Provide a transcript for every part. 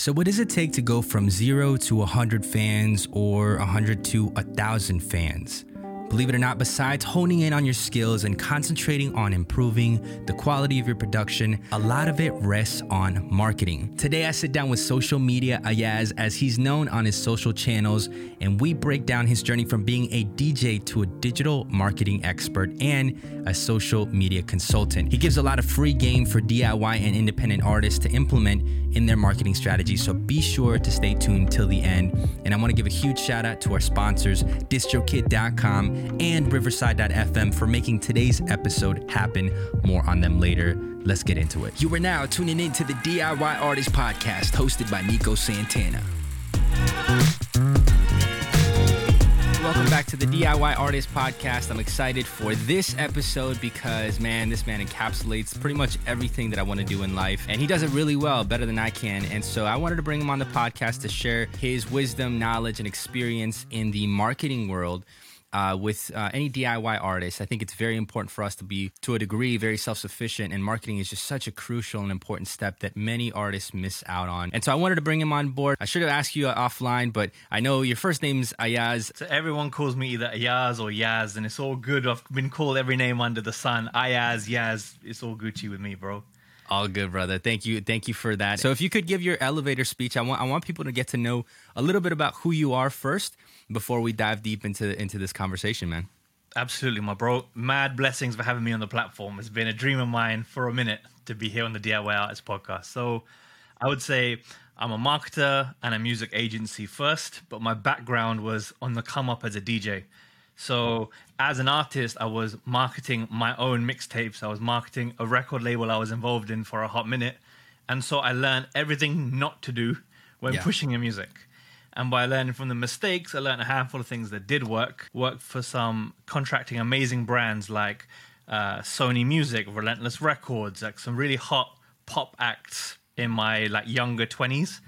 So, what does it take to go from zero to 100 fans or 100 to 1,000 fans? Believe it or not, besides honing in on your skills and concentrating on improving the quality of your production, a lot of it rests on marketing. Today, I sit down with social media Ayaz, as he's known on his social channels, and we break down his journey from being a DJ to a digital marketing expert and a social media consultant. He gives a lot of free game for DIY and independent artists to implement in their marketing strategy, so be sure to stay tuned till the end. And I want to give a huge shout out to our sponsors, distrokid.com and Riverside.fm for making today's episode happen. More on them later. Let's get into it. You are now tuning in to the DIY Artist Podcast, hosted by Nico Santana. Welcome back to the DIY Artist Podcast. I'm excited for this episode because, man, this man encapsulates pretty much everything that I want to do in life. And he does it really well, better than I can. And so I wanted to bring him on the podcast to share his wisdom, knowledge, and experience in the marketing world uh, with uh, any DIY artist, I think it's very important for us to be, to a degree, very self sufficient. And marketing is just such a crucial and important step that many artists miss out on. And so I wanted to bring him on board. I should have asked you uh, offline, but I know your first name's Ayaz. So everyone calls me either Ayaz or Yaz, and it's all good. I've been called every name under the sun. Ayaz, Yaz, it's all Gucci with me, bro. All good, brother. Thank you. Thank you for that. So if you could give your elevator speech, I want I want people to get to know a little bit about who you are first before we dive deep into into this conversation, man. Absolutely, my bro. Mad blessings for having me on the platform. It's been a dream of mine for a minute to be here on the DIY Artists podcast. So, I would say I'm a marketer and a music agency first, but my background was on the come up as a DJ. So, as an artist, I was marketing my own mixtapes. I was marketing a record label I was involved in for a hot minute. And so I learned everything not to do when yeah. pushing your music. And by learning from the mistakes, I learned a handful of things that did work. Worked for some contracting amazing brands like uh, Sony Music, Relentless Records, like some really hot pop acts in my like younger 20s.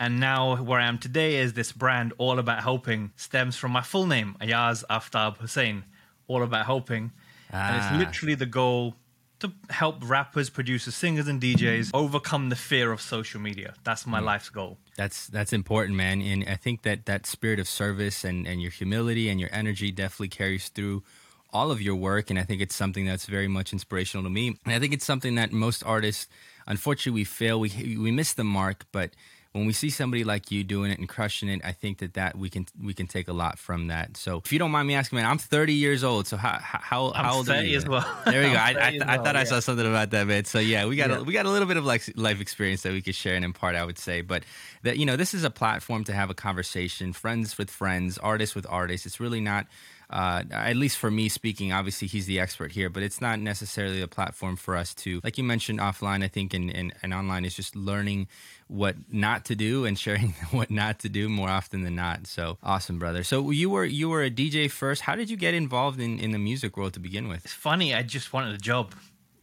And now where I am today is this brand all about helping stems from my full name, Ayaz Aftab Hussain, all about helping. Ah. And it's ah. literally the goal to help rappers, producers, singers, and DJs overcome the fear of social media. That's my mm. life's goal. That's that's important, man. And I think that that spirit of service and, and your humility and your energy definitely carries through all of your work. And I think it's something that's very much inspirational to me. And I think it's something that most artists, unfortunately, we fail. We we miss the mark, but when we see somebody like you doing it and crushing it, I think that that we can we can take a lot from that. So if you don't mind me asking, man, I'm 30 years old. So how how, how old are you? as well. There we go. I, I, I, thought yeah. I saw something about that, man. So yeah, we got yeah. a, we got a little bit of like life experience that we could share and impart. I would say, but that you know this is a platform to have a conversation, friends with friends, artists with artists. It's really not uh, at least for me speaking, obviously he's the expert here, but it's not necessarily a platform for us to, like you mentioned offline, I think, and, and, and online is just learning what not to do and sharing what not to do more often than not. So awesome, brother. So you were you were a DJ first. How did you get involved in, in the music world to begin with? It's funny. I just wanted a job.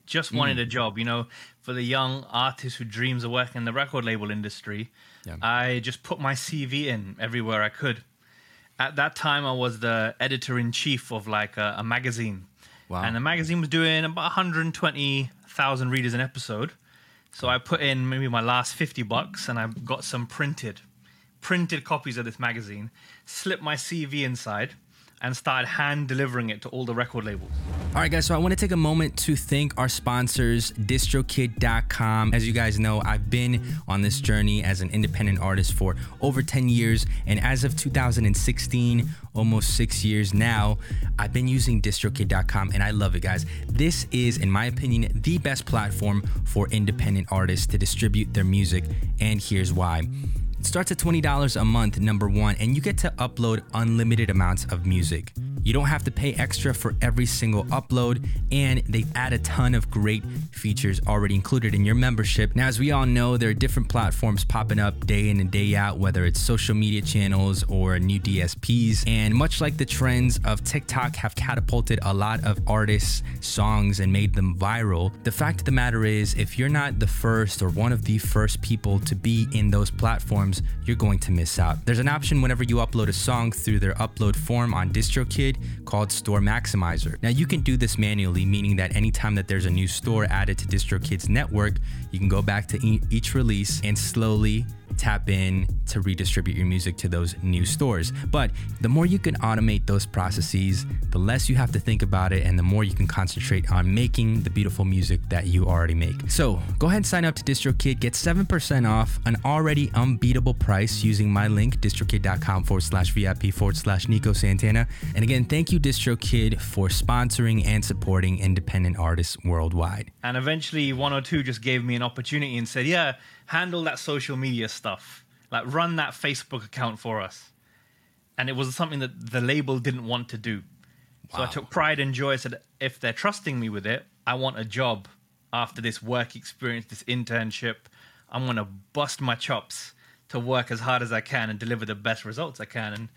Just mm. wanted mm. a job. You know, for the young artist who dreams of working in the record label industry, yeah. I just put my CV in everywhere I could at that time I was the editor in chief of like a, a magazine. Wow. And the magazine was doing about 120,000 readers an episode. So I put in maybe my last 50 bucks and I got some printed printed copies of this magazine, slipped my CV inside and started hand delivering it to all the record labels. All right, guys, so I want to take a moment to thank our sponsors, distrokid.com. As you guys know, I've been on this journey as an independent artist for over 10 years, and as of 2016, almost six years now, I've been using distrokid.com and I love it, guys. This is, in my opinion, the best platform for independent artists to distribute their music, and here's why. Starts at $20 a month, number one, and you get to upload unlimited amounts of music. You don't have to pay extra for every single upload, and they add a ton of great features already included in your membership. Now, as we all know, there are different platforms popping up day in and day out, whether it's social media channels or new DSPs. And much like the trends of TikTok have catapulted a lot of artists' songs and made them viral, the fact of the matter is, if you're not the first or one of the first people to be in those platforms, you're going to miss out. There's an option whenever you upload a song through their upload form on DistroKid called Store Maximizer. Now you can do this manually, meaning that anytime that there's a new store added to DistroKid's network, you can go back to each release and slowly tap in to redistribute your music to those new stores. But the more you can automate those processes, the less you have to think about it and the more you can concentrate on making the beautiful music that you already make. So go ahead and sign up to DistroKid, get 7% off an already unbeatable price using my link, distrokid.com forward slash VIP forward slash Nico Santana. And again, thank you, DistroKid, for sponsoring and supporting independent artists worldwide. And eventually, 102 just gave me an opportunity and said, Yeah, handle that social media stuff. Like, run that Facebook account for us. And it was something that the label didn't want to do. So I took pride and joy. I said, If they're trusting me with it, I want a job after this work experience, this internship. I'm going to bust my chops to work as hard as I can and deliver the best results I can. And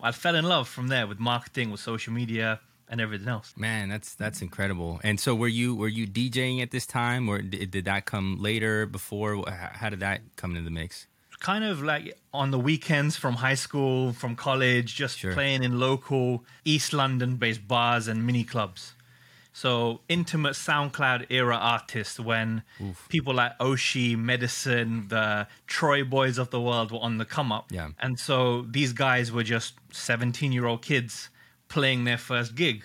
I fell in love from there with marketing, with social media, and everything else. Man, that's that's incredible. And so, were you were you DJing at this time, or did, did that come later, before? How did that come into the mix? kind of like on the weekends from high school, from college, just Sure. playing in local East London based bars and mini clubs. So intimate SoundCloud era artists when people like Oshi, Medasin, the TroyBois of the world were on the come up. Yeah. And so these guys were just 17 year old kids playing their first gig.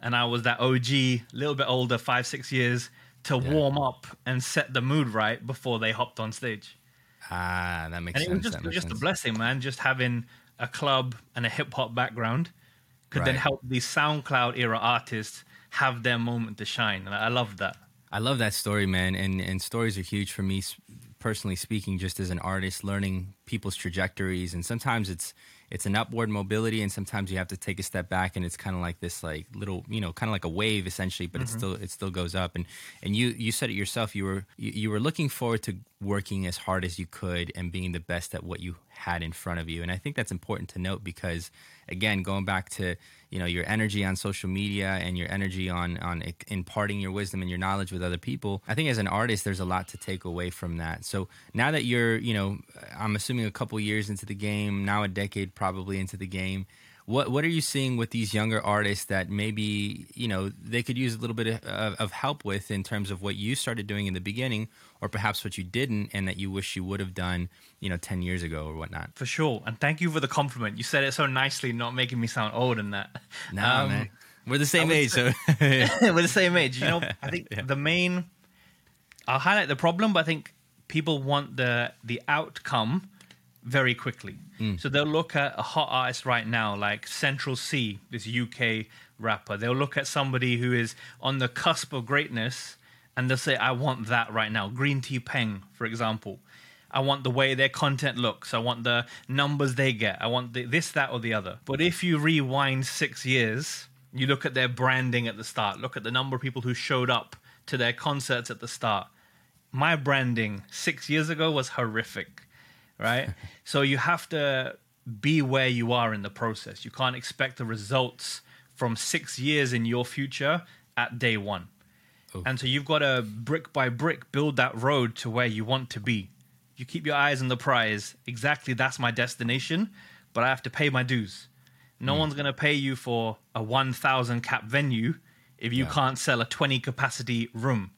And I was that OG, a little bit older, five, six years, to warm up and set the mood right before they hopped on stage Ah, that makes and it sense. was just, it was just a blessing, man. Just having a club and a hip hop background could then help these SoundCloud era artists have their moment to shine. And I love that. I love that story, man. And and stories are huge for me, personally speaking. Just as an artist, learning people's trajectories, and sometimes it's it's an upward mobility, and sometimes you have to take a step back, and it's kind of like this, like little, you know, kind of like a wave, essentially. But it mm-hmm. still it still goes up. And and you you said it yourself. You were you, you were looking forward to working as hard as you could and being the best at what you had in front of you. And I think that's important to note because, again, going back to you know your energy on social media and your energy on on imparting your wisdom and your knowledge with other people i think as an artist there's a lot to take away from that so now that you're you know i'm assuming a couple years into the game now a decade probably into the game what what are you seeing with these younger artists that maybe you know they could use a little bit of, of help with in terms of what you started doing in the beginning or perhaps what you didn't and that you wish you would have done you know 10 years ago or whatnot For sure. And thank you for the compliment. You said it so nicely, not making me sound old and that. no Um, man we're the same age so We're the same age. You know, I think the main I'll highlight the problem, but I think people want the the outcome very quickly. Hmm. So they'll look at a hot artist right now, like Central Cee, this UK rapper. They'll look at somebody who is on the cusp of greatness and they'll say, I want that right now. Green Tea Peng, for example. I want the way their content looks. I want the numbers they get. I want the, this, that, or the other. But if you rewind six years, you look at their branding at the start, look at the number of people who showed up to their concerts at the start. My branding six years ago was horrific, right? so you have to be where you are in the process. You can't expect the results from six years in your future at day one. Oh. And so you've got to brick by brick build that road to where you want to be. You keep your eyes on the prize. Exactly, that's my destination, but I have to pay my dues. No hmm. one's going to pay you for a 1,000 cap venue if you Yeah. can't sell a 20 capacity room.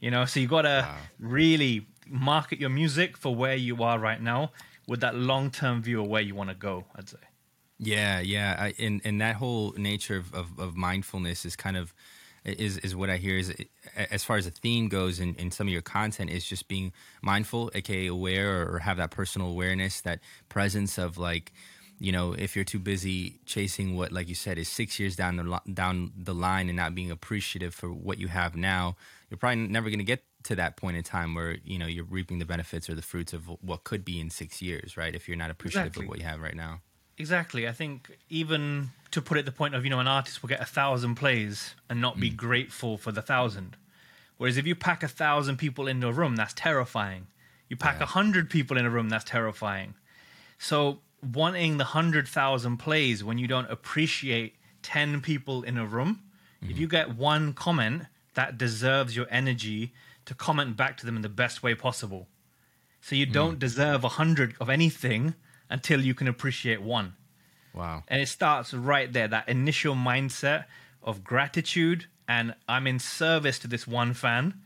You know, so you've got to really market your music for where you are right now with that long term view of where you want to go, I'd say. Yeah, yeah, I, and and that whole nature of, of, of mindfulness is kind of is is what I hear is as far as a theme goes in, in some of your content is just being mindful, aka aware, or, or have that personal awareness, that presence of like, you know, if you're too busy chasing what, like you said, is six years down the down the line and not being appreciative for what you have now, you're probably never going to get to that point in time where you know you're reaping the benefits or the fruits of what could be in six years, right? If you're not appreciative Exactly. of what you have right now. Exactly. I think even to put it the point of, you know, an artist will get a thousand plays and not be mm. grateful for the thousand. Whereas if you pack a thousand people into a room, that's terrifying. You pack a Yeah. hundred people in a room, that's terrifying. So wanting the hundred thousand plays when you don't appreciate ten people in a room, if mm-hmm. you get one comment that deserves your energy to comment back to them in the best way possible. So you hmm. don't deserve a hundred of anything until you can appreciate one. Wow. And it starts right there, that initial mindset of gratitude and I'm in service to this one fan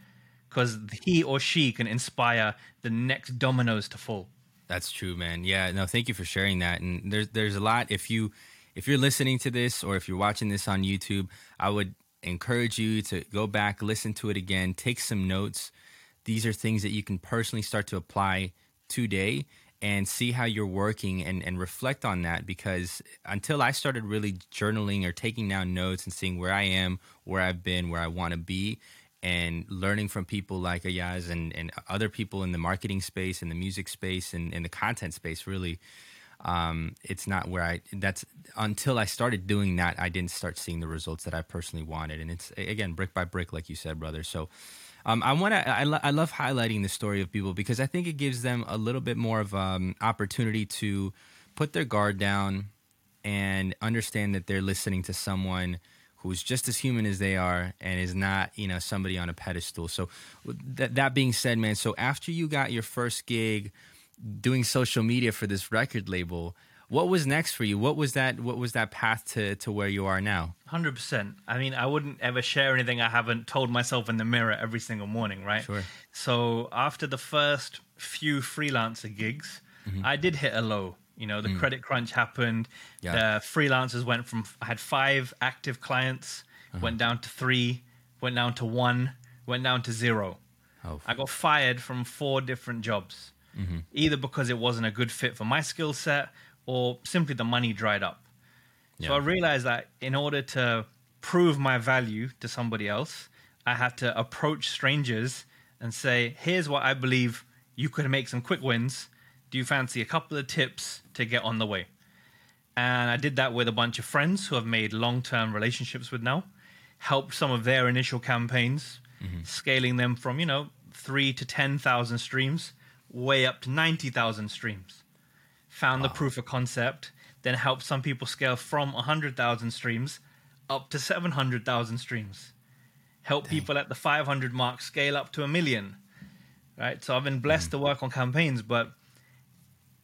because he or she can inspire the next dominoes to fall. That's true, man. Yeah, no, thank you for sharing that. And there's there's a lot. If you if you're listening to this or if you're watching this on YouTube, I would encourage you to go back, listen to it again, take some notes. These are things that you can personally start to apply today and see how you're working and, and reflect on that because until I started really journaling or taking down notes and seeing where I am, where I've been, where I want to be, and learning from people like Ayaz and, and other people in the marketing space, in the music space, and in the content space, really, um, it's not where I. That's until I started doing that, I didn't start seeing the results that I personally wanted, and it's again brick by brick, like you said, brother. So. Um, I want to. I, lo- I love highlighting the story of people because I think it gives them a little bit more of um, opportunity to put their guard down and understand that they're listening to someone who's just as human as they are and is not you know somebody on a pedestal so that, that being said man so after you got your first gig doing social media for this record label what was next for you what was that what was that path to to where you are now 100% i mean i wouldn't ever share anything i haven't told myself in the mirror every single morning right Sure. so after the first few freelancer gigs Mm-hmm. i did hit a low you know the credit crunch happened Mm. Yeah. the freelancers went from i had five active clients Uh-huh. went down to three went down to one went down to zero oh I got fired from four different jobs, Mm-hmm. either because it wasn't a good fit for my skill set or simply the money dried up. So I realized that in order to prove my value to somebody else, I had to approach strangers and say, here's what I believe you could make some quick wins. Do you fancy a couple of tips to get on the way? And I did that with a bunch of friends who have made long term relationships with now, helped some of their initial campaigns, scaling them from, you know, three to 10,000 streams, way up to 90,000 streams. Found the proof of concept, then helped some people scale from 100,000 streams up to 700,000 streams. Help people at the 500 mark scale up to a million. Right? So I've been mm. blessed to work on campaigns, but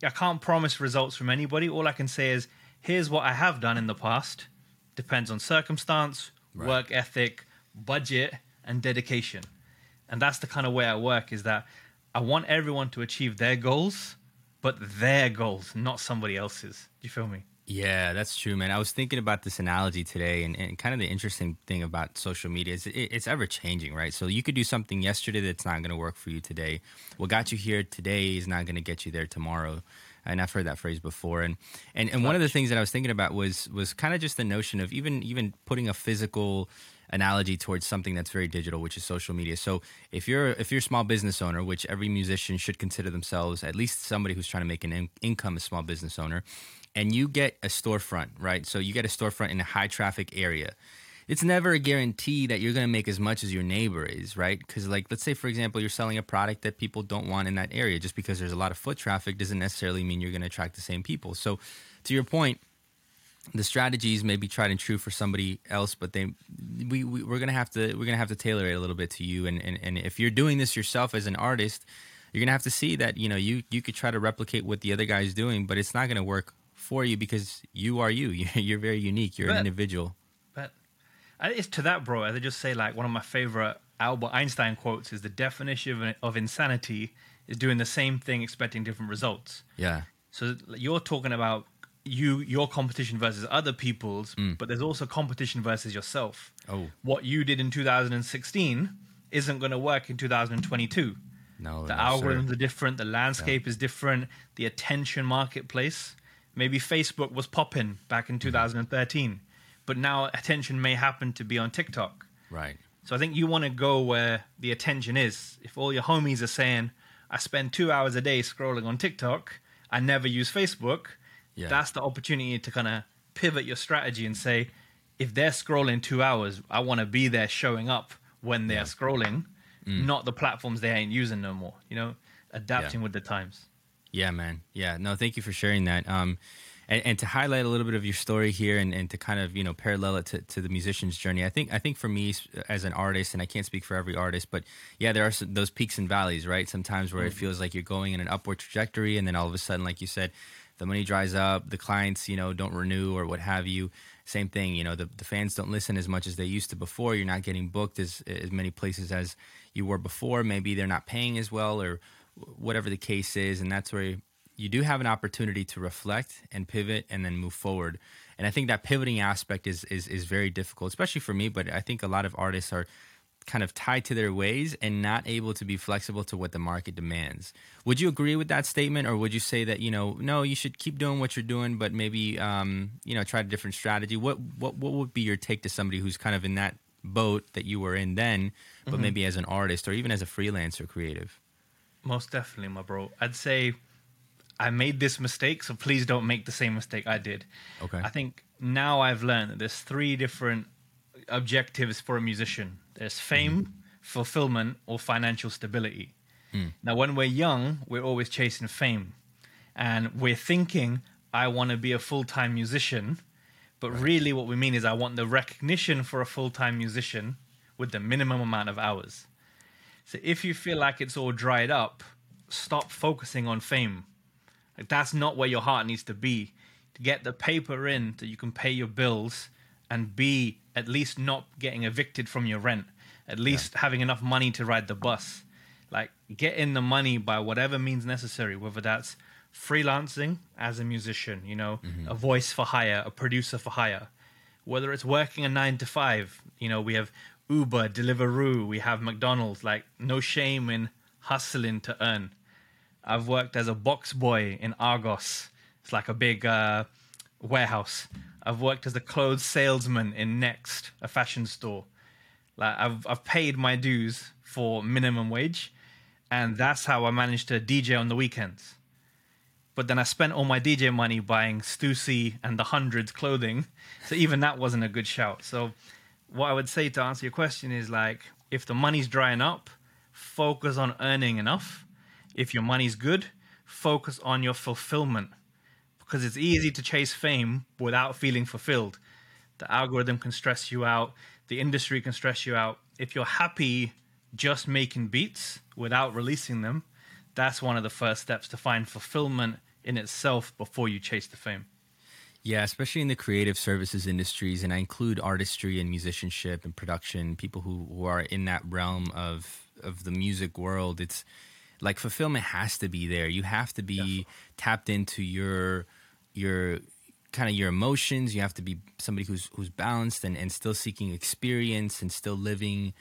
I can't promise results from anybody. All I can say is, here's what I have done in the past. Depends on circumstance, Right. work ethic, budget, and dedication. And that's the kind of way I work is that I want everyone to achieve their goals, but their goals, not somebody else's. Do you feel me? Yeah, that's true, man. I was thinking about this analogy today, and, and kind of the interesting thing about social media is it, it's ever changing, right? So you could do something yesterday that's not going to work for you today. What got you here today is not going to get you there tomorrow. And I've heard that phrase before. And and, and one of the things that I was thinking about was was kind of just the notion of even even putting a physical analogy towards something that's very digital, which is social media. So if you're if you're a small business owner, which every musician should consider themselves at least somebody who's trying to make an in- income, a small business owner, and you get a storefront, right? So you get a storefront in a high traffic area. It's never a guarantee that you're going to make as much as your neighbor is, right? Because, like, let's say, for example, you're selling a product that people don't want in that area. Just because there's a lot of foot traffic doesn't necessarily mean you're going to attract the same people. So, to your point, the strategies may be tried and true for somebody else, but they we, we we're gonna have to we're gonna have to tailor it a little bit to you. And, and and if you're doing this yourself as an artist, you're gonna have to see that you know you you could try to replicate what the other guy's doing, but it's not gonna work for you because you are you. You're, you're very unique. You're an individual. But it's to that, bro. As I just say, like one of my favorite Albert Einstein quotes is the definition of, of insanity is doing the same thing expecting different results. Yeah. So you're talking about you your competition versus other people's, but there's also competition versus yourself. Oh What you did in 2016 isn't going to work in 2022. no. The no, algorithms sir. are different. The landscape is different. The attention marketplace. Maybe Facebook was popping back Mm-hmm. in 2013, but now attention may happen to be on TikTok. Right. So I think you want to go where the attention is. If all your homies are saying, I spend two hours a day scrolling on TikTok, I never use Facebook, Yeah. that's the opportunity to kind of pivot your strategy and say, if they're scrolling two hours, I want to be there showing up when they're scrolling, Mm. not the platforms they ain't using no more. You know, adapting with the times. Yeah, man. Yeah, no, thank you for sharing that. Um, and, and to highlight a little bit of your story here, and, and to kind of you know parallel it to, to the musician's journey. I think I think for me as an artist, and I can't speak for every artist, but yeah, there are some, those peaks and valleys, right? Sometimes where it feels like you're going in an upward trajectory, and then all of a sudden, like you said, the money dries up, the clients you know don't renew or what have you. Same thing, you know, the, the fans don't listen as much as they used to before. You're not getting booked as as many places as you were before. Maybe they're not paying as well, or whatever the case is, and that's where you do have an opportunity to reflect and pivot and then move forward. And I think that pivoting aspect is is is very difficult, especially for me. But I think a lot of artists are kind of tied to their ways and not able to be flexible to what the market demands. Would you agree with that statement, or would you say that you know, no, you should keep doing what you're doing, but maybe um, you know, try a different strategy? What what what would be your take to somebody who's kind of in that boat that you were in then, but mm-hmm. maybe as an artist or even as a freelancer creative? Most definitely, my bro. I'd say I made this mistake, so please don't make the same mistake I did. Okay. I think now I've learned that there's three different objectives for a musician there's fame, mm. fulfillment, or financial stability. Mm. Now, when we're young, we're always chasing fame. And we're thinking, I want to be a full time musician. But right. really, what we mean is, I want the recognition for a full time musician with the minimum amount of hours. So if you feel like it's all dried up, stop focusing on fame. Like that's not where your heart needs to be. To get the paper in that you can pay your bills and B, at least not getting evicted from your rent, at least yeah. having enough money to ride the bus. Like get in the money by whatever means necessary, whether that's freelancing as a musician, you know, mm-hmm. a voice for hire, a producer for hire, whether it's working a nine to five, you know, we have Uber, Deliveroo, we have McDonald's, like no shame in hustling to earn. I've worked as a box boy in Argos. It's like a big uh, warehouse. I've worked as a clothes salesman in Next, a fashion store. Like I've I've paid my dues for minimum wage, and that's how I managed to DJ on the weekends. But then I spent all my DJ money buying Stussy and the Hundreds clothing, so even that wasn't a good shout. So, what I would say to answer your question is like, if the money's drying up, focus on earning enough. If your money's good, focus on your fulfillment because it's easy to chase fame without feeling fulfilled. The algorithm can stress you out, the industry can stress you out. If you're happy just making beats without releasing them, that's one of the first steps to find fulfillment in itself before you chase the fame. Yeah, especially in the creative services industries, and I include artistry and musicianship and production, people who, who are in that realm of of the music world. It's like fulfillment has to be there. You have to be Definitely. tapped into your your kind of your emotions. You have to be somebody who's who's balanced and, and still seeking experience and still living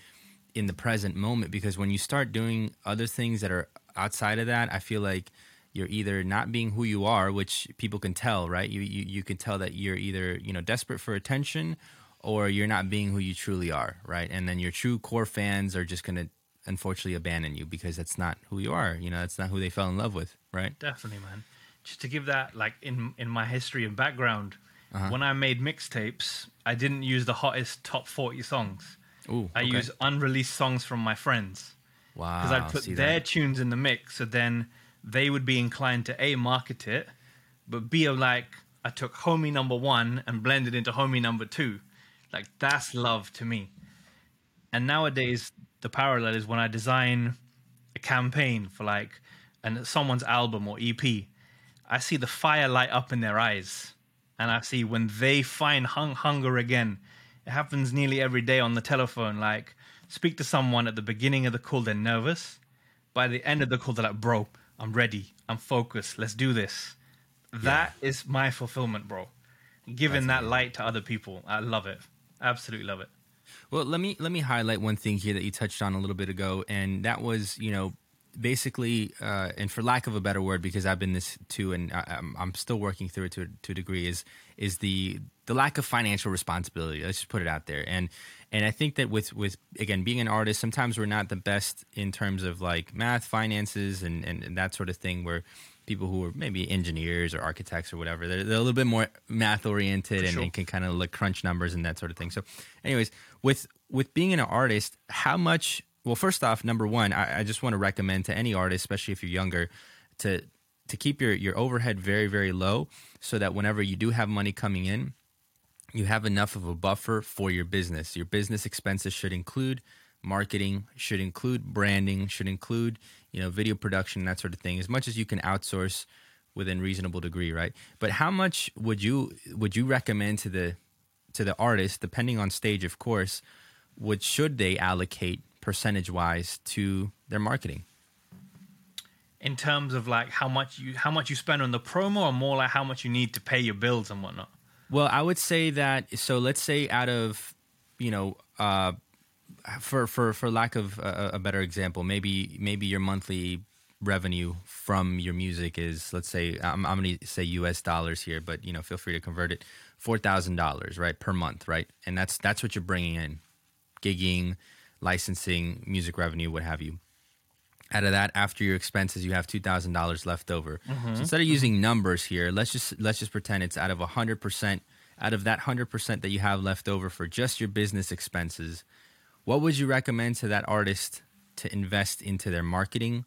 in the present moment. Because when you start doing other things that are outside of that, I feel like you're either not being who you are, which people can tell, right? You you, you can tell that you're either you know desperate for attention or you're not being who you truly are, right? And then your true core fans are just gonna unfortunately abandon you because that's not who you are. You know, that's not who they fell in love with, right? Definitely, man just to give that like in in my history and background, uh-huh. when I made mixtapes, I didn't use the hottest top forty songs. Ooh, I okay. use unreleased songs from my friends. Wow! Because I'd put their that. tunes in the mix, so then they would be inclined to a market it, but b like I took homie number one and blended into homie number two. Like that's love to me. And nowadays, the parallel is when I design a campaign for like and someone's album or EP. I see the fire light up in their eyes. And I see when they find hung- hunger again, it happens nearly every day on the telephone. Like, speak to someone at the beginning of the call, they're nervous. By the end of the call, they're like, bro, I'm ready. I'm focused. Let's do this. That yeah. is my fulfillment, bro. Giving That's that amazing. light to other people. I love it. Absolutely love it. Well, let me let me highlight one thing here that you touched on a little bit ago, and that was, you know, basically, uh, and for lack of a better word, because I've been this too, and I, am I'm still working through it to, to a degree, is is the the lack of financial responsibility. Let's just put it out there, and and I think that with with again being an artist, sometimes we're not the best in terms of like math, finances, and and, and that sort of thing. Where people who are maybe engineers or architects or whatever, they're, they're a little bit more math oriented and, sure. and, can kind of like crunch numbers and that sort of thing. So, anyways, with with being an artist, how much well, first off, number one, I, I just want to recommend to any artist, especially if you're younger, to to keep your your overhead very very low, so that whenever you do have money coming in, you have enough of a buffer for your business. Your business expenses should include marketing, should include branding, should include you know video production, that sort of thing. As much as you can outsource within a reasonable degree, right? But how much would you would you recommend to the to the artist, depending on stage, of course, would should they allocate percentage wise to their marketing? in terms of like how much you how much you spend on the promo, or more like how much you need to pay your bills and whatnot? Well, I would say that. So let's say out of, you know, uh, for for for lack of a, a better example, maybe maybe your monthly revenue from your music is let's say I'm, I'm going to say US dollars here but you know feel free to convert it $4000 right per month right and that's that's what you're bringing in gigging licensing music revenue what have you. Out of that after your expenses you have $2000 left over. Mm-hmm. so instead of using numbers here let's just let's just pretend it's out of 100% out of that 100% that you have left over for just your business expenses what would you recommend to that artist to invest into their marketing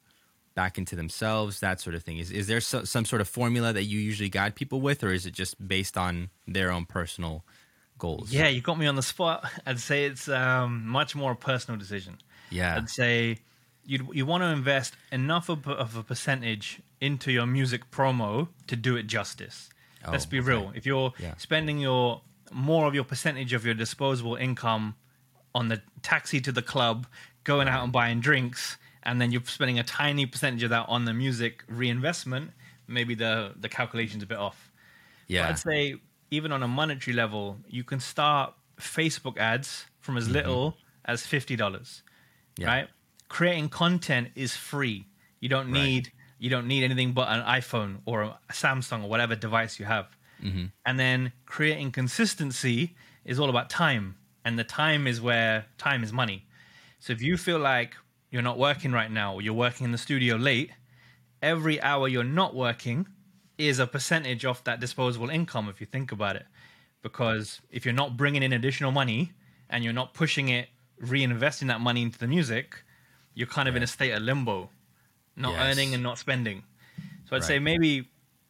back into themselves that sort of thing? Is, is there so, some sort of formula that you usually guide people with or is it just based on their own personal goals Yeah, you got me on the spot. I'd say it's um, much more a personal decision. yeah I'd say you you want to invest enough of, of a percentage into your music promo to do it justice. Let's Oh, be okay. real. If you're Yeah. spending your more of your percentage of your disposable income on the taxi to the club, going out and buying drinks, and then you're spending a tiny percentage of that on the music reinvestment, maybe the the calculation's a bit off. But yeah I'd say even on a monetary level, you can start Facebook ads from as little as fifty dollars. Mm-hmm. Yeah. Right? Creating content is free. You don't Right. need you don't need anything but an iPhone or a Samsung or whatever device you have. Mm-hmm. And then creating consistency is all about time. And the time is where time is money. So if you feel like you're not working right now or you're working in the studio late, every hour you're not working is a percentage of that disposable income if you think about it. Because if you're not bringing in additional money and you're not pushing it reinvesting that money into the music you're kind of in a state of limbo. Not Yes. earning and not spending. So i'd say maybe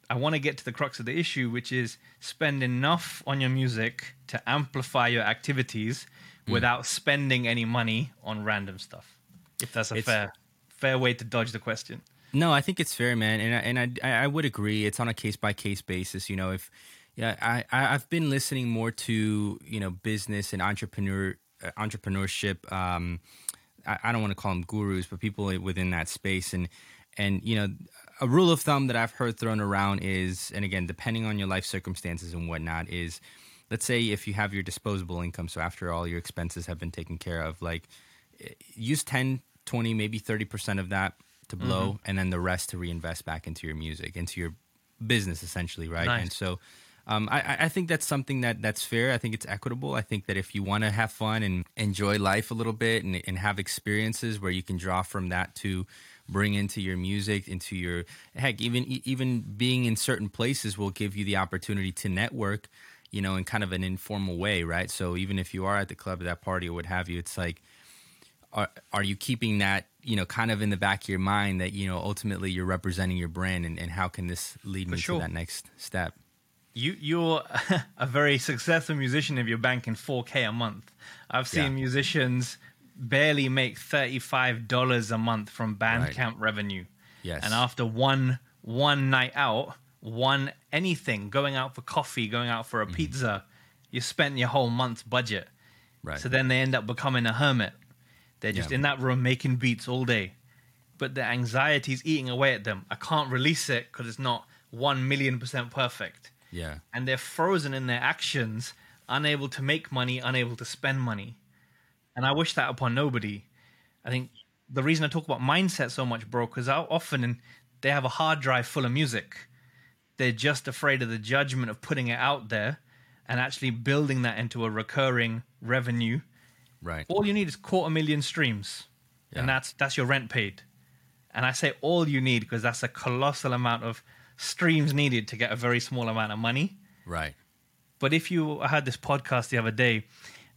i want to get to the crux of the issue which is spend enough on your music to amplify your activities Mm. without spending any money on random stuff if that's a It's- fair fair way to dodge the question No, I think it's fair, man, and I, and I I would agree. It's on a case by case basis. You know, if yeah, I I've been listening more to you know business and entrepreneur uh, entrepreneurship. Um, I, I don't want to call them gurus, but people within that space, and and you know, a rule of thumb that I've heard thrown around is, and again, depending on your life circumstances and whatnot, is let's say if you have your disposable income, so after all your expenses have been taken care of, like eh, use 10, 20, maybe 30% of that to blow and then the rest to reinvest back into your music, into your business essentially, right? Nice. And so um, I, I- think that's something that that's fair. I think it's equitable. I think that if you want to have fun and enjoy life a little bit and, and have experiences where you can draw from that to bring into your music, into your heck, even even being in certain places will give you the opportunity to network, you know, in kind of an informal way, right? So even if you are at the club, at that party, or what have you, it's like are are you keeping that you know kind of in the back of your mind that you know ultimately you're representing your brand and, and how can this lead For me sure. to that next step you you're a very successful musician if you're banking 4k a month i've seen Yeah. musicians barely make $35 a month from Right. bandcamp revenue yes and after one one night out one anything going out for coffee going out for a Mm-hmm. pizza you spent your whole month's budget right so then they end up becoming a hermit they're just Yeah. in that room making beats all day but the anxiety is eating away at them i can't release it because it's not 1 million percent perfect yeah and they're frozen in their actions, unable to make money, unable to spend money. And I wish that upon nobody. I think the reason I talk about mindset so much, bro, because often they have a hard drive full of music. They're just afraid of the judgment of putting it out there and actually building that into a recurring revenue. Right All you need is quarter million streams, and that's that's your rent paid. And I say all you need because that's a colossal amount of streams needed to get a very small amount of money. right But if you I had this podcast the other day,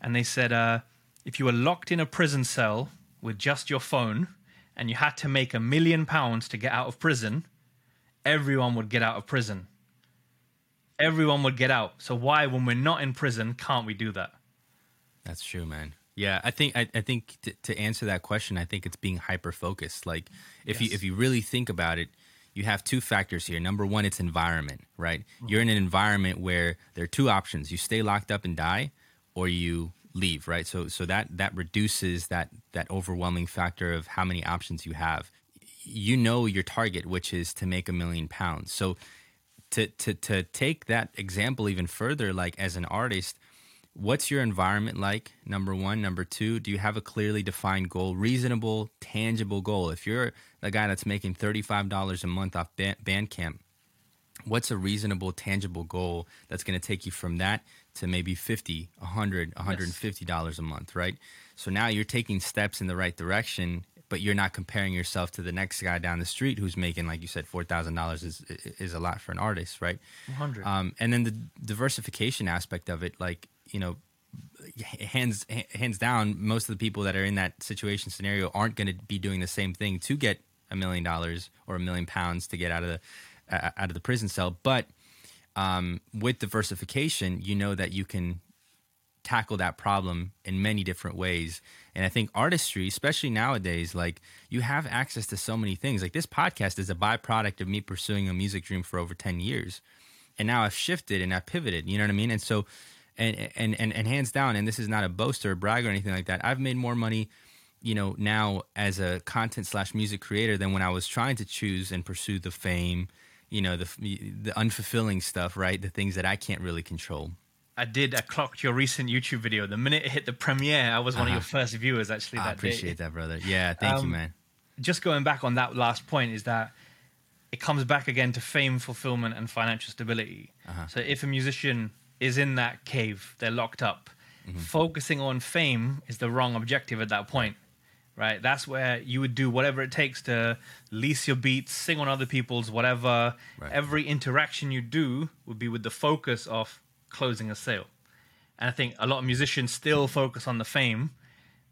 and they said uh, if you were locked in a prison cell with just your phone, and you had to make a million pounds to get out of prison, everyone would get out of prison. Everyone would get out. So why, when we're not in prison, can't we do that? That's true, man. Yeah, I think I, I think to, to answer that question, I think it's being hyper focused. Like if you if you really think about it, you have two factors here. Number one, it's environment, right? Mm-hmm. You're in an environment where there are two options: you stay locked up and die, or you leave, right? So so that that reduces that that overwhelming factor of how many options you have. you know your target, which is to make a million pounds. So to to to take that example even further, like as an artist, what's your environment like? Number one, number two, do you have a clearly defined goal, reasonable, tangible goal? If you're the guy that's making thirty five dollars a month off Bandcamp, what's a reasonable, tangible goal that's going to take you from that to maybe 50 100 150 dollars a month right so now you're taking steps in the right direction but you're not comparing yourself to the next guy down the street who's making, like you said, four thousand dollars is is a lot for an artist, right? Hundred. Um, and then the diversification aspect of it, like you know, hands hands down, most of the people that are in that situation scenario aren't going to be doing the same thing to get a million dollars or a million pounds to get out of the uh, out of the prison cell. But um, with diversification, you know that you can tackle that problem in many different ways. And I think artistry, especially nowadays, like you have access to so many things. Like this podcast is a byproduct of me pursuing a music dream for over 10 years. And now I've shifted and I've pivoted, you know what I mean? And so and and and, and hands down, and this is not a boast or a brag or anything like that, I've made more money, you know, now as a content slash music creator than when I was trying to choose and pursue the fame, you know, the the unfulfilling stuff, right? The things that I can't really control. I did. I clocked your recent YouTube video. The minute it hit the premiere, I was one uh-huh. of your first viewers. Actually, I appreciate day. that, brother. Yeah, thank um, you, man. Just going back on that last point is that it comes back again to fame, fulfillment, and financial stability. Uh-huh. So if a musician is in that cave, they're locked up. Mm-hmm. Focusing on fame is the wrong objective at that point, right? That's where you would do whatever it takes to lease your beats, sing on other people's, whatever. Right. Every interaction you do would be with the focus of closing a sale. And I think a lot of musicians still focus on the fame.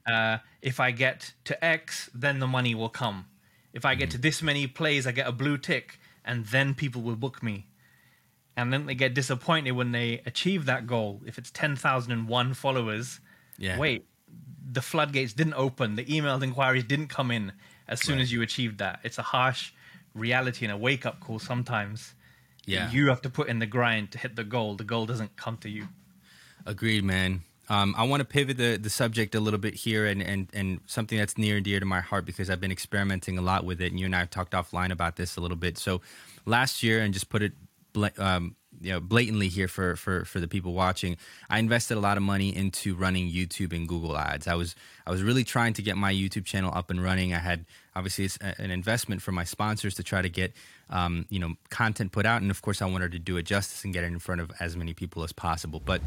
Uh, if I get to X, then the money will come. If I get to this many plays, I get a blue tick, and then people will book me. And then they get disappointed when they achieve that goal. If it's 10,001 followers, yeah. wait, the floodgates didn't open, the emailed inquiries didn't come in as soon right. as you achieved that. It's a harsh reality and a wake up call sometimes yeah. You have to put in the grind to hit the goal. The goal doesn't come to you. Agreed, man. Um, I want to pivot the, the subject a little bit here and, and, and something that's near and dear to my heart because I've been experimenting a lot with it. And you and I have talked offline about this a little bit. So last year, and just put it um, you know, blatantly here for, for, for the people watching, I invested a lot of money into running YouTube and Google ads. I was, I was really trying to get my YouTube channel up and running. I had obviously it's an investment for my sponsors to try to get um, you know content put out and of course i wanted to do it justice and get it in front of as many people as possible but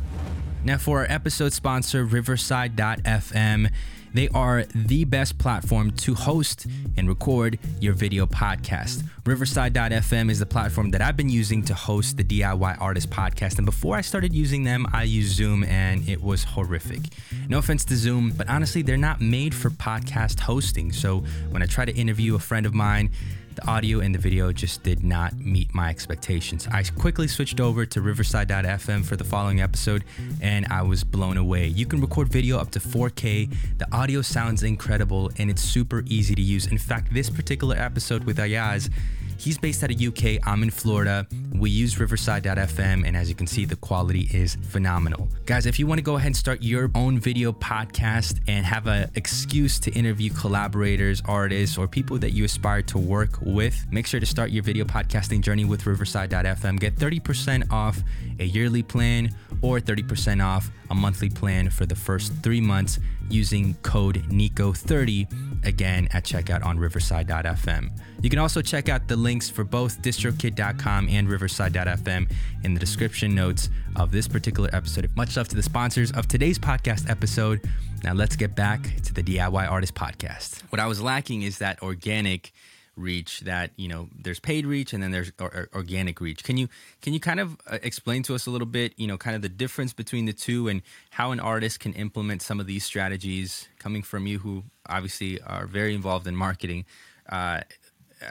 now for our episode sponsor riverside.fm they are the best platform to host and record your video podcast. Riverside.fm is the platform that I've been using to host the DIY Artist podcast. And before I started using them, I used Zoom and it was horrific. No offense to Zoom, but honestly, they're not made for podcast hosting. So when I try to interview a friend of mine, the audio and the video just did not meet my expectations. I quickly switched over to riverside.fm for the following episode and I was blown away. You can record video up to 4K, the audio sounds incredible, and it's super easy to use. In fact, this particular episode with Ayaz He's based out of UK. I'm in Florida. We use Riverside.fm, and as you can see, the quality is phenomenal. Guys, if you want to go ahead and start your own video podcast and have an excuse to interview collaborators, artists, or people that you aspire to work with, make sure to start your video podcasting journey with Riverside.fm. Get 30% off a yearly plan or 30% off a monthly plan for the first three months using code NICO30 again at checkout on Riverside.fm. You can also check out the links for both distrokid.com and riverside.fm in the description notes of this particular episode. Much love to the sponsors of today's podcast episode. Now let's get back to the DIY Artist Podcast. What I was lacking is that organic reach that you know there's paid reach and then there's or, organic reach can you can you kind of uh, explain to us a little bit you know kind of the difference between the two and how an artist can implement some of these strategies coming from you who obviously are very involved in marketing uh,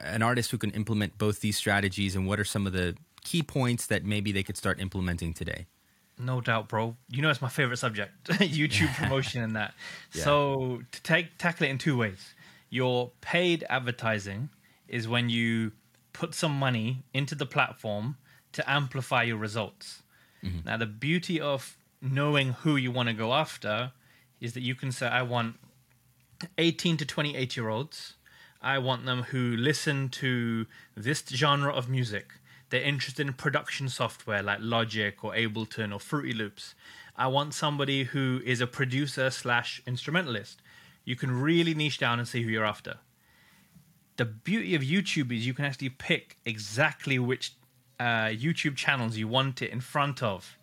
an artist who can implement both these strategies and what are some of the key points that maybe they could start implementing today? No doubt, bro. You know it's my favorite subject, YouTube promotion and that. Yeah. So to take tackle it in two ways. Your paid advertising is when you put some money into the platform to amplify your results. Mm-hmm. Now the beauty of knowing who you want to go after is that you can say I want 18 to 28 year olds I want them who listen to this genre of music. They're interested in production software like Logic or Ableton or Fruity Loops. I want somebody who is a producer slash instrumentalist. You can really niche down and see who you're after. The beauty of YouTube is you can actually pick exactly which uh, YouTube channels you want it in front of.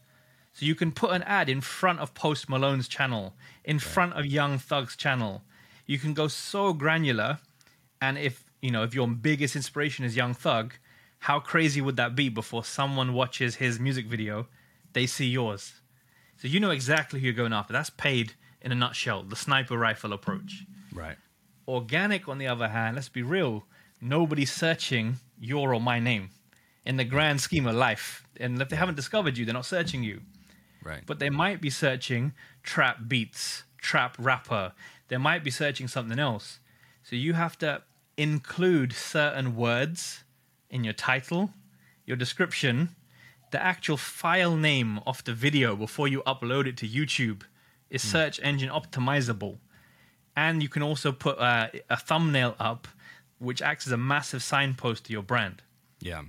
So you can put an ad in front of Post Malone's channel, in right. front of Young Thug's channel. You can go so granular, and if you know if your biggest inspiration is Young Thug, how crazy would that be before someone watches his music video, they see yours? So you know exactly who you're going after. That's paid in a nutshell, the sniper rifle approach. Right. Organic, on the other hand, let's be real, nobody's searching your or my name in the grand scheme of life. And if they haven't discovered you, they're not searching you. Right. But they might be searching trap beats, trap rapper. They might be searching something else. So you have to include certain words in your title, your description, the actual file name of the video before you upload it to YouTube is mm. search engine optimizable. And you can also put uh, a thumbnail up, which acts as a massive signpost to your brand. Yeah.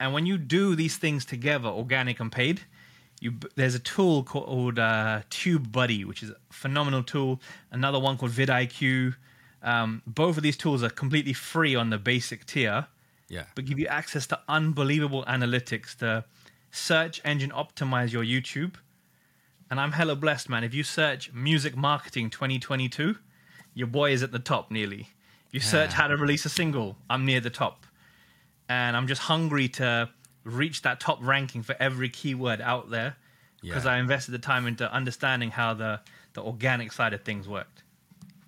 And when you do these things together, organic and paid, you, there's a tool called uh, TubeBuddy, which is a phenomenal tool. Another one called vidIQ. Um, both of these tools are completely free on the basic tier, yeah. but give you access to unbelievable analytics to search engine optimize your YouTube. And I'm hella blessed, man. If you search music marketing 2022, your boy is at the top nearly. If you search yeah. how to release a single, I'm near the top. And I'm just hungry to reach that top ranking for every keyword out there because yeah. I invested the time into understanding how the, the organic side of things worked.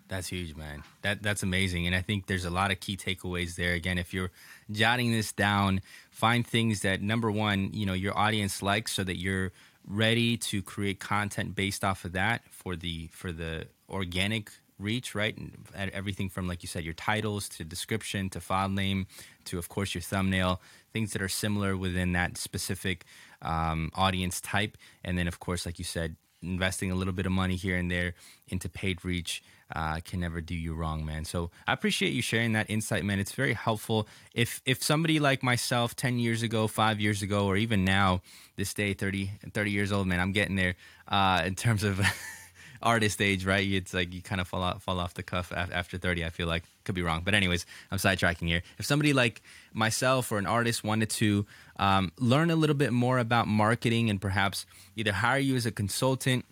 That's huge, man. That that's amazing, and I think there's a lot of key takeaways there. Again, if you're jotting this down, find things that number one, you know, your audience likes, so that you're ready to create content based off of that for the for the organic reach, right? And everything from like you said, your titles to description to file name to of course your thumbnail, things that are similar within that specific um, audience type, and then of course, like you said, investing a little bit of money here and there into paid reach uh, can never do you wrong, man. So I appreciate you sharing that insight, man. It's very helpful. If if somebody like myself, ten years ago, five years ago, or even now, this day, 30, 30 years old, man, I'm getting there uh, in terms of artist age, right? It's like you kind of fall off, fall off the cuff after 30. I feel like could be wrong, but anyways, I'm sidetracking here. If somebody like myself or an artist wanted to um, learn a little bit more about marketing and perhaps either hire you as a consultant,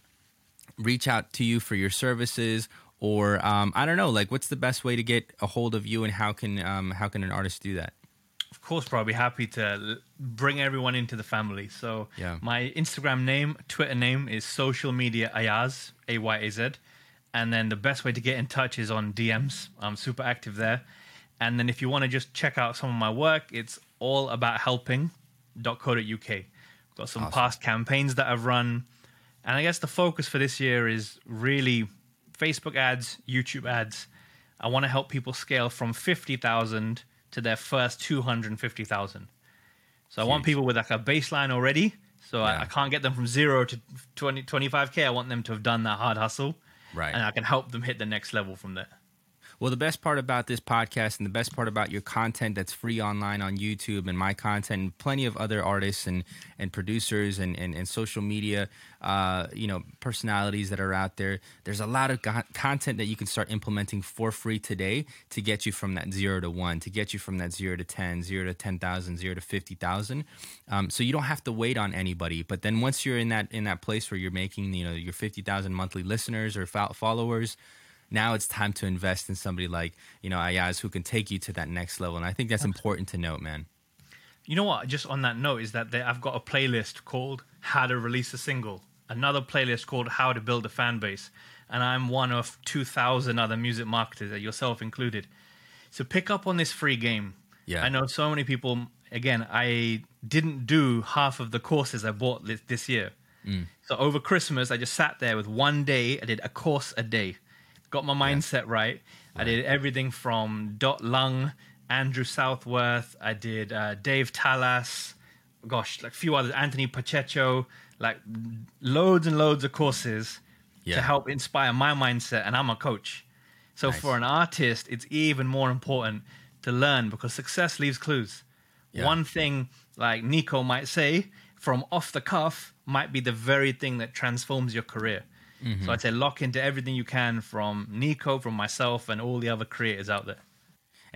reach out to you for your services, or um, I don't know, like what's the best way to get a hold of you, and how can um, how can an artist do that? Course, bro. I'll be happy to bring everyone into the family. So, yeah. my Instagram name, Twitter name is social media ayaz, A Y A Z. And then the best way to get in touch is on DMs. I'm super active there. And then if you want to just check out some of my work, it's all about helping.co.uk. Got some awesome. past campaigns that I've run. And I guess the focus for this year is really Facebook ads, YouTube ads. I want to help people scale from 50,000 to their first 250,000. So Huge. I want people with like a baseline already. So yeah. I, I, can't get them from zero to 20, 25K. I want them to have done that hard hustle. Right. And I can help them hit the next level from there. Well, the best part about this podcast and the best part about your content that's free online on YouTube and my content and plenty of other artists and, and producers and, and, and social media, uh, you know, personalities that are out there. There's a lot of go- content that you can start implementing for free today to get you from that zero to one, to get you from that zero to 10, zero to 10,000, zero to 50,000. Um, so you don't have to wait on anybody. But then once you're in that, in that place where you're making, you know, your 50,000 monthly listeners or followers, now it's time to invest in somebody like you know Ayaz who can take you to that next level. And I think that's important to note, man. You know what? Just on that note, is that they, I've got a playlist called "How to Release a Single," another playlist called "How to Build a Fan Base," and I'm one of two thousand other music marketers, yourself included. So pick up on this free game. Yeah, I know so many people. Again, I didn't do half of the courses I bought this, this year. Mm. So over Christmas, I just sat there with one day. I did a course a day got my mindset yeah. right. I did everything from Dot Lung, Andrew Southworth. I did uh, Dave Talas. Gosh, like a few others. Anthony Pacheco. Like loads and loads of courses yeah. to help inspire my mindset. And I'm a coach. So Nice. for an artist, it's even more important to learn because success leaves clues. Yeah. One thing like Nico might say from off the cuff might be the very thing that transforms your career. Mm-hmm. So I'd say lock into everything you can from Nico, from myself, and all the other creators out there.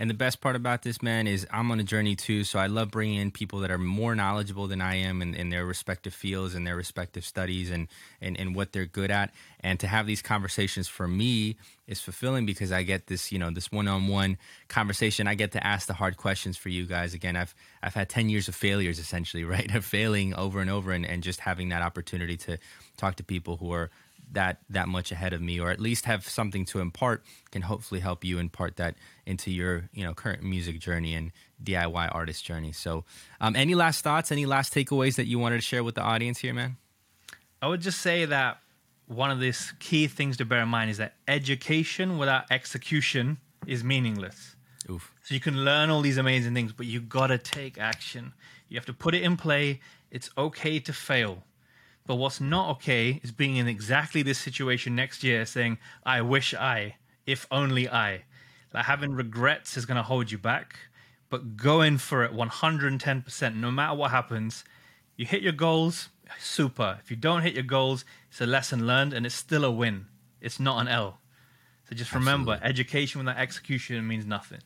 And the best part about this, man, is I'm on a journey too. So I love bringing in people that are more knowledgeable than I am in, in their respective fields and their respective studies and, and, and what they're good at. And to have these conversations for me is fulfilling because I get this, you know, this one-on-one conversation. I get to ask the hard questions for you guys. Again, I've I've had 10 years of failures essentially, right? Of failing over and over and, and just having that opportunity to talk to people who are that that much ahead of me or at least have something to impart can hopefully help you impart that into your you know current music journey and diy artist journey so um, any last thoughts any last takeaways that you wanted to share with the audience here man I would just say that one of these key things to bear in mind is that education without execution is meaningless. oof So you can learn all these amazing things, but you gotta take action. You have to put it in play. It's okay to fail. But what's not okay is being in exactly this situation next year saying, I wish I, if only I. Like having regrets is gonna hold you back. But going for it 110%, no matter what happens, you hit your goals, super. If you don't hit your goals, it's a lesson learned and it's still a win. It's not an L. So just remember, Absolutely. education without execution means nothing.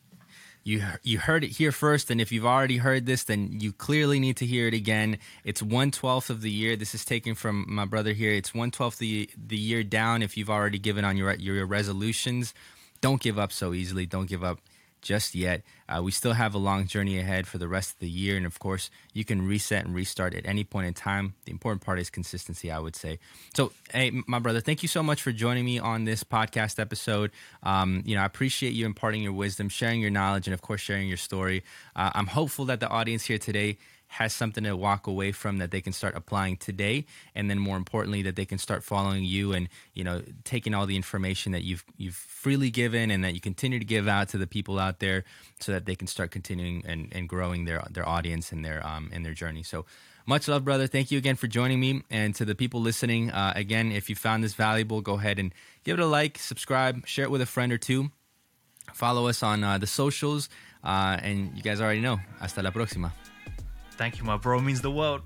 You you heard it here first and if you've already heard this then you clearly need to hear it again. It's 112th of the year. This is taken from my brother here. It's 112th the the year down if you've already given on your your resolutions. Don't give up so easily. Don't give up just yet. Uh, we still have a long journey ahead for the rest of the year and of course you can reset and restart at any point in time. The important part is consistency i would say. So hey my brother thank you so much for joining me on this podcast episode. Um, you know i appreciate you imparting your wisdom sharing your knowledge and of course sharing your story. Uh, i'm hopeful that the audience here today has something to walk away from that they can start applying today and then more importantly that they can start following you and you know taking all the information that you've you've freely given and that you continue to give out to the people out there so that they can start continuing and, and growing their their audience and their um and their journey. So much love brother. Thank you again for joining me. And to the people listening uh, again if you found this valuable go ahead and give it a like subscribe share it with a friend or two. Follow us on uh, the socials uh, and you guys already know. Hasta la próxima Thank you, my bro. Means the world.